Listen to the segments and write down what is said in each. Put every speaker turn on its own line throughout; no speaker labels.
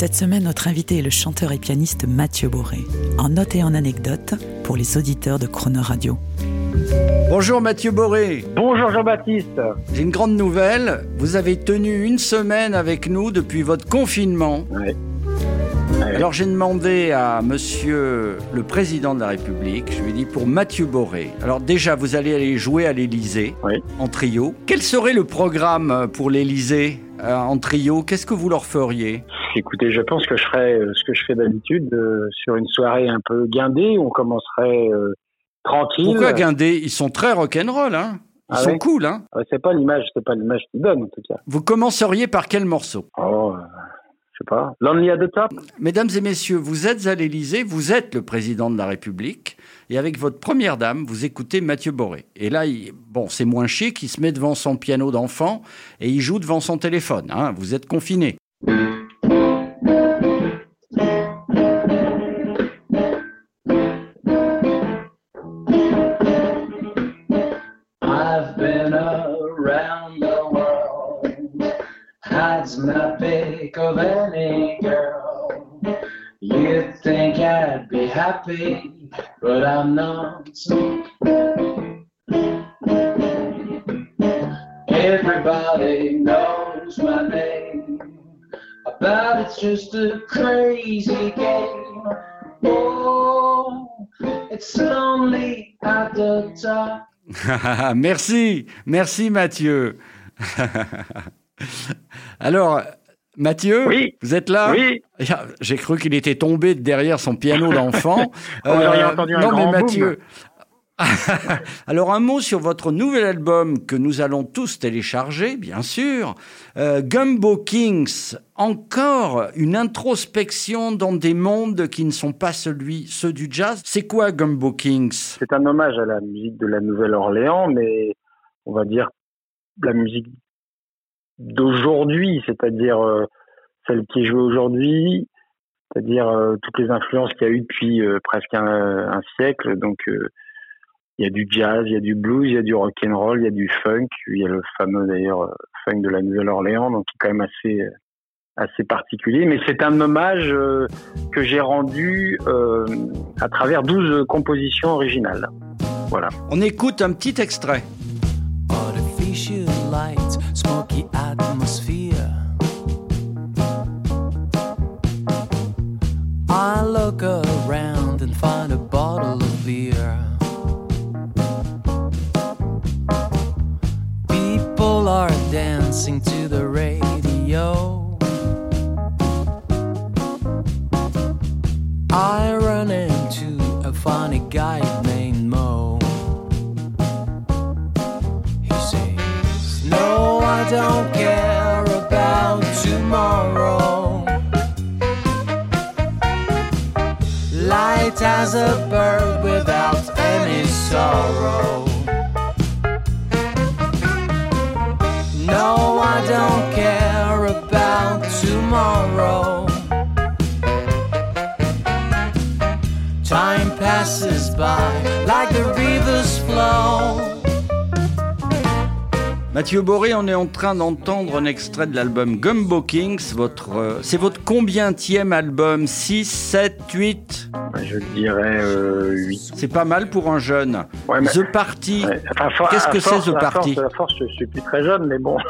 Cette semaine, notre invité est le chanteur et pianiste Mathieu Boré, en note et en anecdote pour les auditeurs de Crooner Radio.
Bonjour Mathieu Boré.
Bonjour Jean-Baptiste.
J'ai une grande nouvelle. Vous avez tenu une semaine avec nous depuis votre confinement.
Ouais.
Alors j'ai demandé à monsieur le président de la République, je lui ai dit pour Mathieu Boré. Alors déjà, vous allez aller jouer à l'Élysée
Oui.
en trio. Quel serait le programme pour l'Élysée euh, en trio? Qu'est-ce que vous leur feriez?
Écoutez, je pense que je ferai euh, ce que je fais d'habitude euh, sur une soirée un peu guindée. On commencerait euh, tranquille.
Pourquoi Guindé Ils sont très rock'n'roll, hein Ils
Ah
sont
ouais?
cool, hein
C'est pas l'image, c'est pas l'image qu'ils donnent en tout cas.
Vous commenceriez par quel morceau?
Oh, euh, je sais pas. Lonely at the top?
Mesdames et messieurs, vous êtes à l'Élysée, vous êtes le président de la République, et avec votre première dame, vous écoutez Mathieu Boré. Et là, il- bon, c'est moins chic, il se met devant son piano d'enfant et il joue devant son téléphone. hein, vous êtes confiné.
Hides my pick of any girl. You'd think I'd be happy, but I'm not. Everybody knows my name, but it's just a crazy game. Oh, it's lonely at the top.
merci, merci Mathieu. Alors, Mathieu,
Oui.
vous êtes là
Oui.
J'ai cru qu'il était tombé de derrière son piano d'enfant.
Entendu un
non, mais Mathieu. Alors un mot sur votre nouvel album que nous allons tous télécharger, bien sûr. Euh, Gumbo Kings, encore une introspection dans des mondes qui ne sont pas celui, ceux du jazz. C'est quoi Gumbo Kings?
C'est un hommage à la musique de la Nouvelle-Orléans, mais on va dire la musique d'aujourd'hui, c'est-à-dire euh, celle qui est jouée aujourd'hui, c'est-à-dire euh, toutes les influences qu'il y a eu depuis euh, presque un, un siècle. Donc euh, il y a du jazz, il y a du blues, il y a du rock and roll, il y a du funk, il y a le fameux d'ailleurs funk de la Nouvelle-Orléans, donc qui est quand même assez assez particulier. Mais c'est un hommage euh, que j'ai rendu euh, à travers 12 compositions originales. Voilà.
On écoute un petit extrait.
Artificial light, smoky atmosphere. I look around and find a bottle of beer. People are dancing to the radio. No, I don't care about tomorrow. Time passes by like the rivers flow.
Mathieu Boré, on est en train d'entendre un extrait de l'album Gumbo Kings. Votre, euh, c'est votre combientième album? 6, 7, 8
Je dirais euh, 8.
C'est pas mal pour un jeune.
Ouais, mais-
The Party.
Ouais. Enfin, for-
Qu'est-ce que c'est, The Party?
force, à force, je suis plus très jeune, mais bon.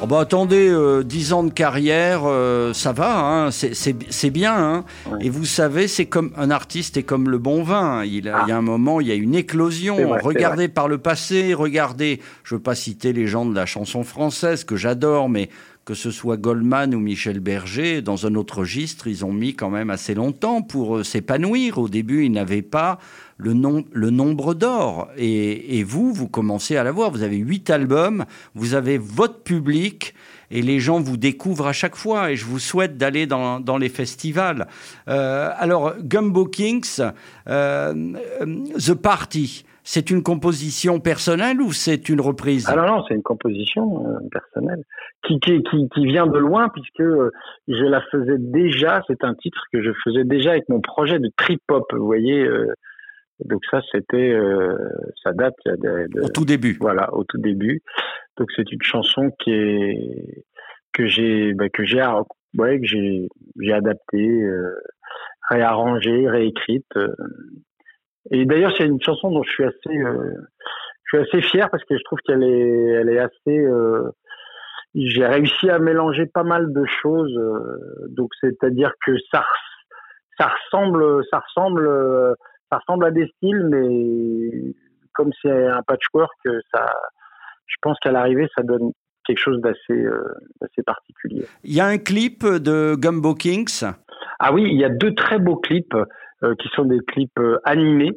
Oh bah attendez, euh, 10 ans de carrière, euh, ça va, hein, c'est- bien. hein.
Ouais.
Et vous savez, c'est comme un artiste est comme le bon vin. Il, a- il y a un moment, il y a une éclosion.
Vrai,
regardez par le passé, regardez. Je veux pas citer les gens de la chanson française que j'adore, mais que ce soit Goldman ou Michel Berger, dans un autre registre, ils ont mis quand même assez longtemps pour euh, s'épanouir. Au début, ils n'avaient pas le, nom- le nombre d'or. Et, vous, vous commencez à l'avoir. Vous avez huit albums, vous avez votre public, et les gens vous découvrent à chaque fois et je vous souhaite d'aller dans, dans les festivals. Euh, alors, Gumbo Kings, euh, The Party, c'est une composition personnelle ou c'est une reprise?
Ah non, non, c'est une composition euh, personnelle qui, qui, qui, qui, vient de loin puisque euh, je la faisais déjà, c'est un titre que je faisais déjà avec mon projet de trip-hop, vous voyez. Euh, donc ça, c'était, ça date de, de,
au tout début.
Voilà, au tout début. Donc c'est une chanson qui est que j'ai bah, que j'ai ouais, que j'ai j'ai adapté, réarrangé, réécrite. Et d'ailleurs, c'est une chanson dont je suis assez, euh, je suis assez fier parce que je trouve qu'elle est, elle est assez. Euh, j'ai réussi à mélanger pas mal de choses. Euh, donc, c'est-à-dire que ça, ça ressemble, ça ressemble, ça ressemble à des styles, mais comme c'est un patchwork, ça, je pense qu'à l'arrivée, ça donne quelque chose d'assez, d'assez particulier.
Il y a un clip de Gumbo Kings?
Ah oui, il y a deux très beaux clips. Euh, qui sont des clips euh, animés.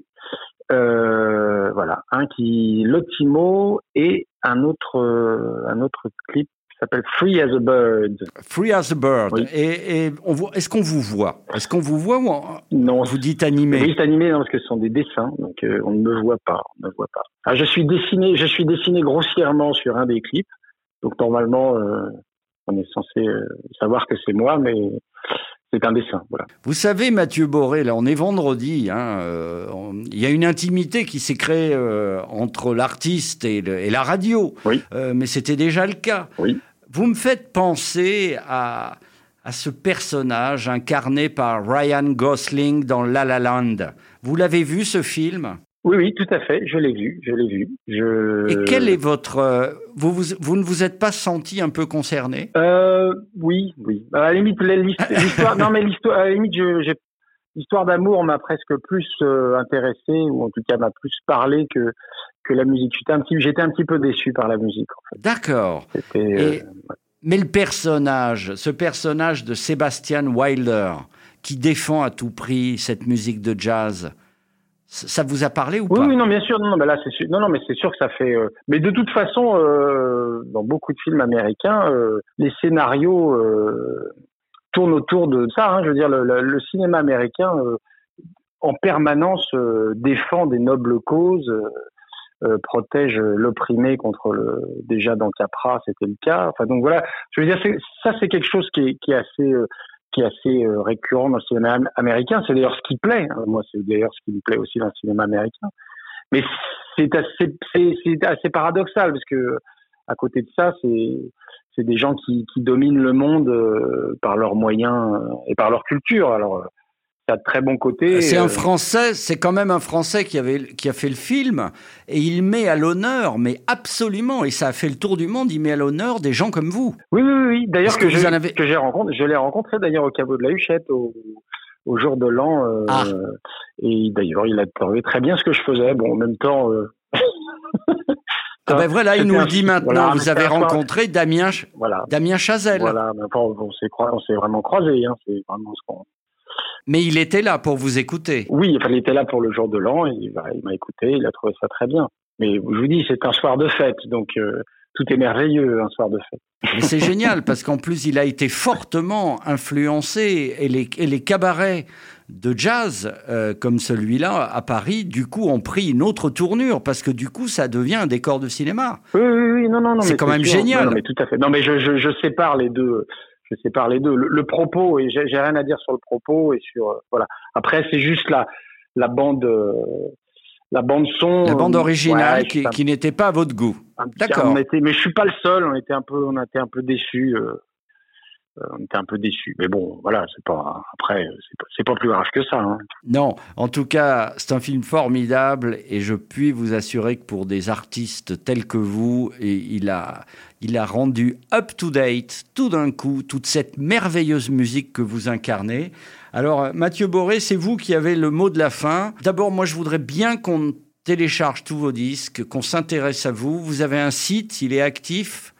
Euh, voilà, un qui Lotimo et un autre un autre clip qui s'appelle Free as a Bird.
Free as a Bird. Oui. Et, et on voit, est-ce qu'on vous voit? Est-ce qu'on vous voit ou on,
non,
vous dites animé?
Oui, animé non, parce que ce sont des dessins, donc euh, on ne me voit pas, on ne voit pas. Ah, je suis dessiné, je suis dessiné grossièrement sur un des clips, donc normalement euh, on est censé savoir que c'est moi, mais c'est un dessin. Voilà.
Vous savez, Mathieu Boré, là, on est vendredi. Hein, euh, on, il y a une intimité qui s'est créée euh, entre l'artiste et, le, et, la radio.
Oui.
Euh, mais c'était déjà le cas.
Oui.
Vous me faites penser à, à ce personnage incarné par Ryan Gosling dans La La Land. Vous l'avez vu, ce film?
Oui, oui, tout à fait. Je l'ai vu, je l'ai vu. Je...
Et quel est votre euh, vous, vous, vous ne vous êtes pas senti un peu concerné?
Euh, Oui, oui. À la limite, l'histoire. non, mais l'histoire. À la limite, je, l'histoire d'amour m'a presque plus euh, intéressé ou en tout cas m'a plus parlé que que la musique. J'étais un petit, j'étais un petit peu déçu par la musique. En fait.
D'accord. Et... Mais le personnage, ce personnage de Sébastien Wilder, qui défend à tout prix cette musique de jazz. Ça vous a parlé ou
oui,
pas
Oui, non, bien sûr. Non, non, mais là, c'est sûr. Non, non, mais c'est sûr que ça fait. Euh... Mais de toute façon, euh, dans beaucoup de films américains, euh, les scénarios tournent autour de ça. Hein, je veux dire, le, le, le cinéma américain, en permanence, défend des nobles causes, protège l'opprimé contre le. Déjà dans Capra, c'était le cas. Enfin, donc voilà. Je veux dire, ça, c'est quelque chose qui est, qui est assez qui est assez euh, récurrent dans le cinéma américain. C'est d'ailleurs ce qui plaît. Hein. Moi, c'est d'ailleurs ce qui me plaît aussi dans le cinéma américain. Mais c'est assez, assez paradoxal parce que à côté de ça, c'est c'est des gens qui, qui dominent le monde euh, par leurs moyens et par leur culture. Alors ça a de très bons côtés.
C'est un Français, c'est quand même un Français qui, avait, qui a fait le film, et il met à l'honneur, mais absolument, et ça a fait le tour du monde, il met à l'honneur des gens comme vous.
Oui, oui, oui. D'ailleurs, que, que, je, avez... que j'ai rencontré, je l'ai rencontré d'ailleurs au caveau de la Huchette, au, au jour de l'an, euh,
ah.
et d'ailleurs, il a trouvé très bien ce que je faisais. Bon, en même temps... Euh...
Ah ben voilà, il nous le dit maintenant.
Voilà,
vous avez rencontré. Damien,
voilà.
Damien Chazelle.
Voilà, on s'est vraiment croisés. Hein, c'est vraiment ce qu'on.
Mais il était là pour vous écouter.
Oui, enfin, il était là pour le jour de l'an. Il, il m'a écouté. Il a trouvé ça très bien. Mais je vous dis, c'est un soir de fête, donc euh, tout est merveilleux un soir de fête.
C'est génial parce qu'en plus, il a été fortement influencé et les, et les cabarets de jazz euh, comme celui-là à Paris, du coup, ont pris une autre tournure parce que du coup, ça devient un décor de cinéma.
Oui, oui, oui, non, non, non.
C'est quand même
sûr.
génial.
Non, non, mais tout à fait. Non, mais je, je, je sépare les deux. Je sépare les deux. Le, le propos et j'ai rien à dire sur le propos et sur euh, voilà. Après, c'est juste la la bande. Euh, la bande son,
la bande originale ouais, qui, qui n'était pas à votre goût. D'accord.
Mais je suis pas le seul. On était un peu, on a été un peu déçus. Euh, on était un peu déçus. Mais bon, voilà, c'est pas après, c'est pas, pas plus grave que ça. Hein.
Non, en tout cas, c'est un film formidable et je puis vous assurer que pour des artistes tels que vous, et il a, il a rendu up to date tout d'un coup toute cette merveilleuse musique que vous incarnez. Alors, Mathieu Boré, c'est vous qui avez le mot de la fin. D'abord, moi, je voudrais bien qu'on télécharge tous vos disques, qu'on s'intéresse à vous. Vous avez un site, il est actif.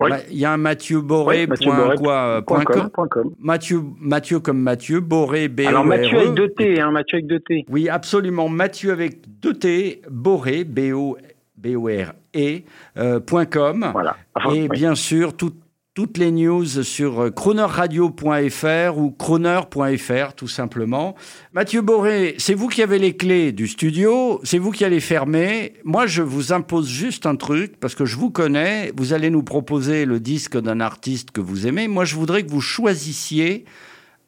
Oui.
Il y a un Mathieu Boré.
Oui,
point, quoi,
point com, point com.
Mathieu, Mathieu comme Mathieu, Boré, b -O -R -E.
Alors Mathieu avec deux T, hein, Mathieu avec deux T.
Oui, absolument. Mathieu avec deux T, Boré, B-O, B-O-R-E, euh, point .com.
Voilà.
Enfin, Et
oui.
bien sûr, tout, toutes les news sur chronerradio.fr ou chroner.fr tout simplement. Mathieu Boré, c'est vous qui avez les clés du studio, c'est vous qui allez fermer. Moi, je vous impose juste un truc parce que je vous connais. Vous allez nous proposer le disque d'un artiste que vous aimez. Moi, je voudrais que vous choisissiez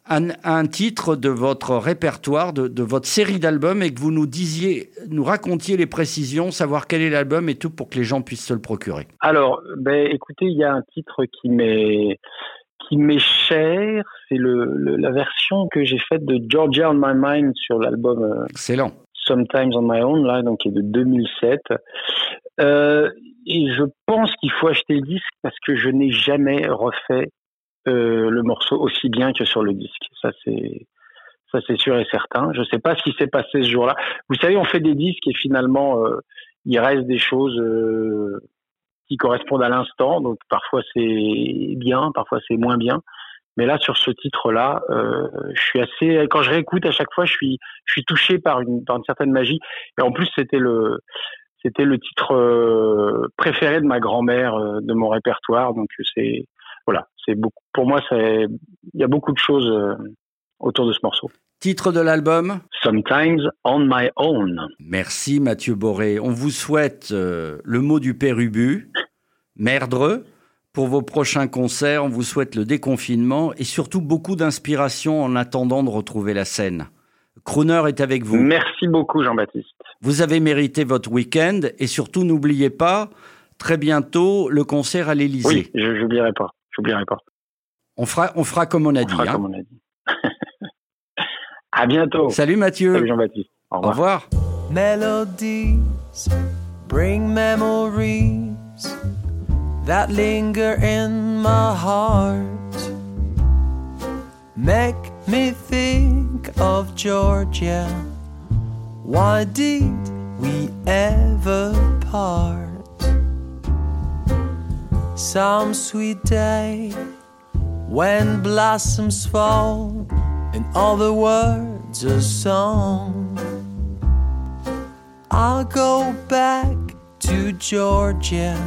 un, titre de votre répertoire, de, votre série d'albums et que vous nous disiez, nous racontiez les précisions, savoir quel est l'album et tout pour que les gens puissent se le procurer.
Alors, ben, écoutez, il y a un titre qui m'est qui m'est cher, c'est le, la version que j'ai faite de Georgia on My Mind sur l'album euh,
Excellent.
Sometimes on My Own, là, donc qui est de 2007. Euh, et je pense qu'il faut acheter le disque parce que je n'ai jamais refait euh, le morceau aussi bien que sur le disque. Ça c'est ça c'est sûr et certain. Je sais pas ce qui s'est passé ce jour-là. Vous savez, on fait des disques et finalement euh, il reste des choses euh, qui correspondent à l'instant. Donc parfois c'est bien, parfois c'est moins bien. Mais là, sur ce titre-là, je suis assez. Quand je réécoute à chaque fois, je suis, je suis touché par une, par une certaine magie. Et en plus, c'était le, c'était le titre préféré de ma grand-mère de mon répertoire. Donc c'est, voilà, c'est beaucoup. Pour moi, il y a beaucoup de choses euh, autour de ce morceau.
Titre de l'album?
Sometimes on my own.
Merci Mathieu Boré. On vous souhaite euh, le mot du pérubu, merdreux. Pour vos prochains concerts, on vous souhaite le déconfinement et surtout beaucoup d'inspiration en attendant de retrouver la scène. Crooner est avec vous.
Merci beaucoup Jean-Baptiste.
Vous avez mérité votre week-end et surtout n'oubliez pas, très bientôt, le concert à l'Élysée.
Oui, je n'oublierai pas. J'oublierai pas.
On fera, on fera comme on a
on
dit.
Fera
hein.
comme on a dit. à bientôt.
Salut Mathieu.
Salut Jean-Baptiste. Au revoir.
Au revoir.
Melodies bring memories that linger in my heart. Make me think of Georgia. Why did we ever part? Some sweet day when blossoms fall and all the words are song. I'll go back to Georgia,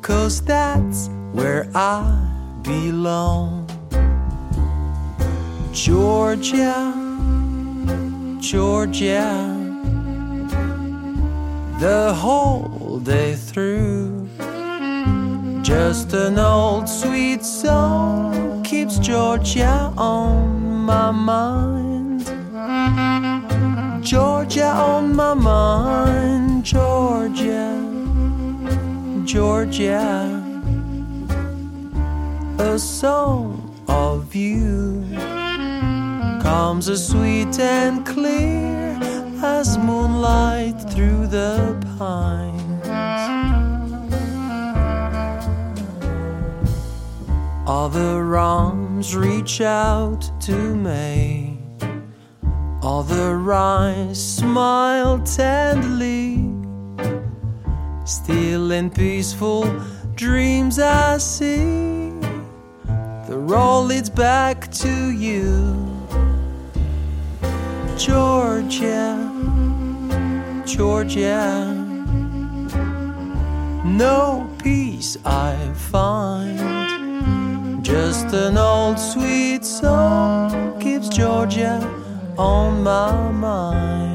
cause that's where I belong. Georgia, Georgia, the whole day through. Just an old sweet song keeps Georgia on my mind. Georgia on my mind, Georgia, Georgia. A song of you comes as sweet and clear as moonlight through the pines. Other arms reach out to me. All the eyes smile tenderly. Still in peaceful dreams, I see the road leads back to you, Georgia, Georgia. No peace I find. Just an old sweet song keeps Georgia on my mind.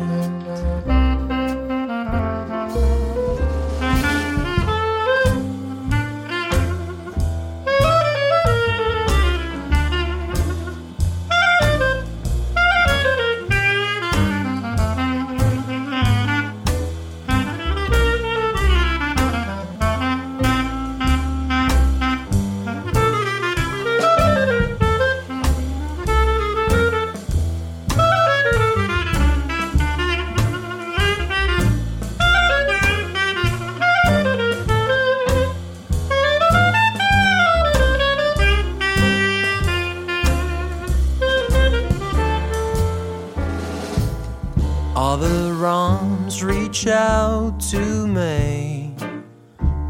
Other arms reach out to me.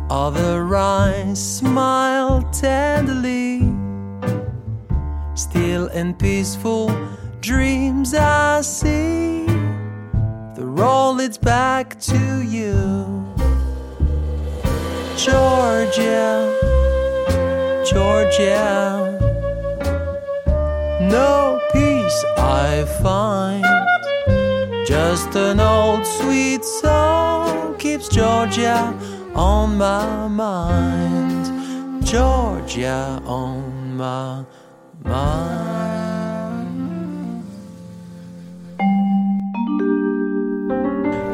Other eyes smile tenderly. Still in peaceful dreams, I see the roll it's back to you, Georgia, Georgia. No peace I find, just an old sweet song keeps Georgia on my mind. Georgia on my mind.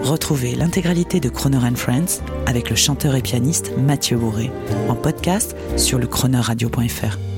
Retrouvez l'intégralité de Croner and Friends avec le chanteur et pianiste Mathieu Bourré en podcast sur le chroneurradio.fr.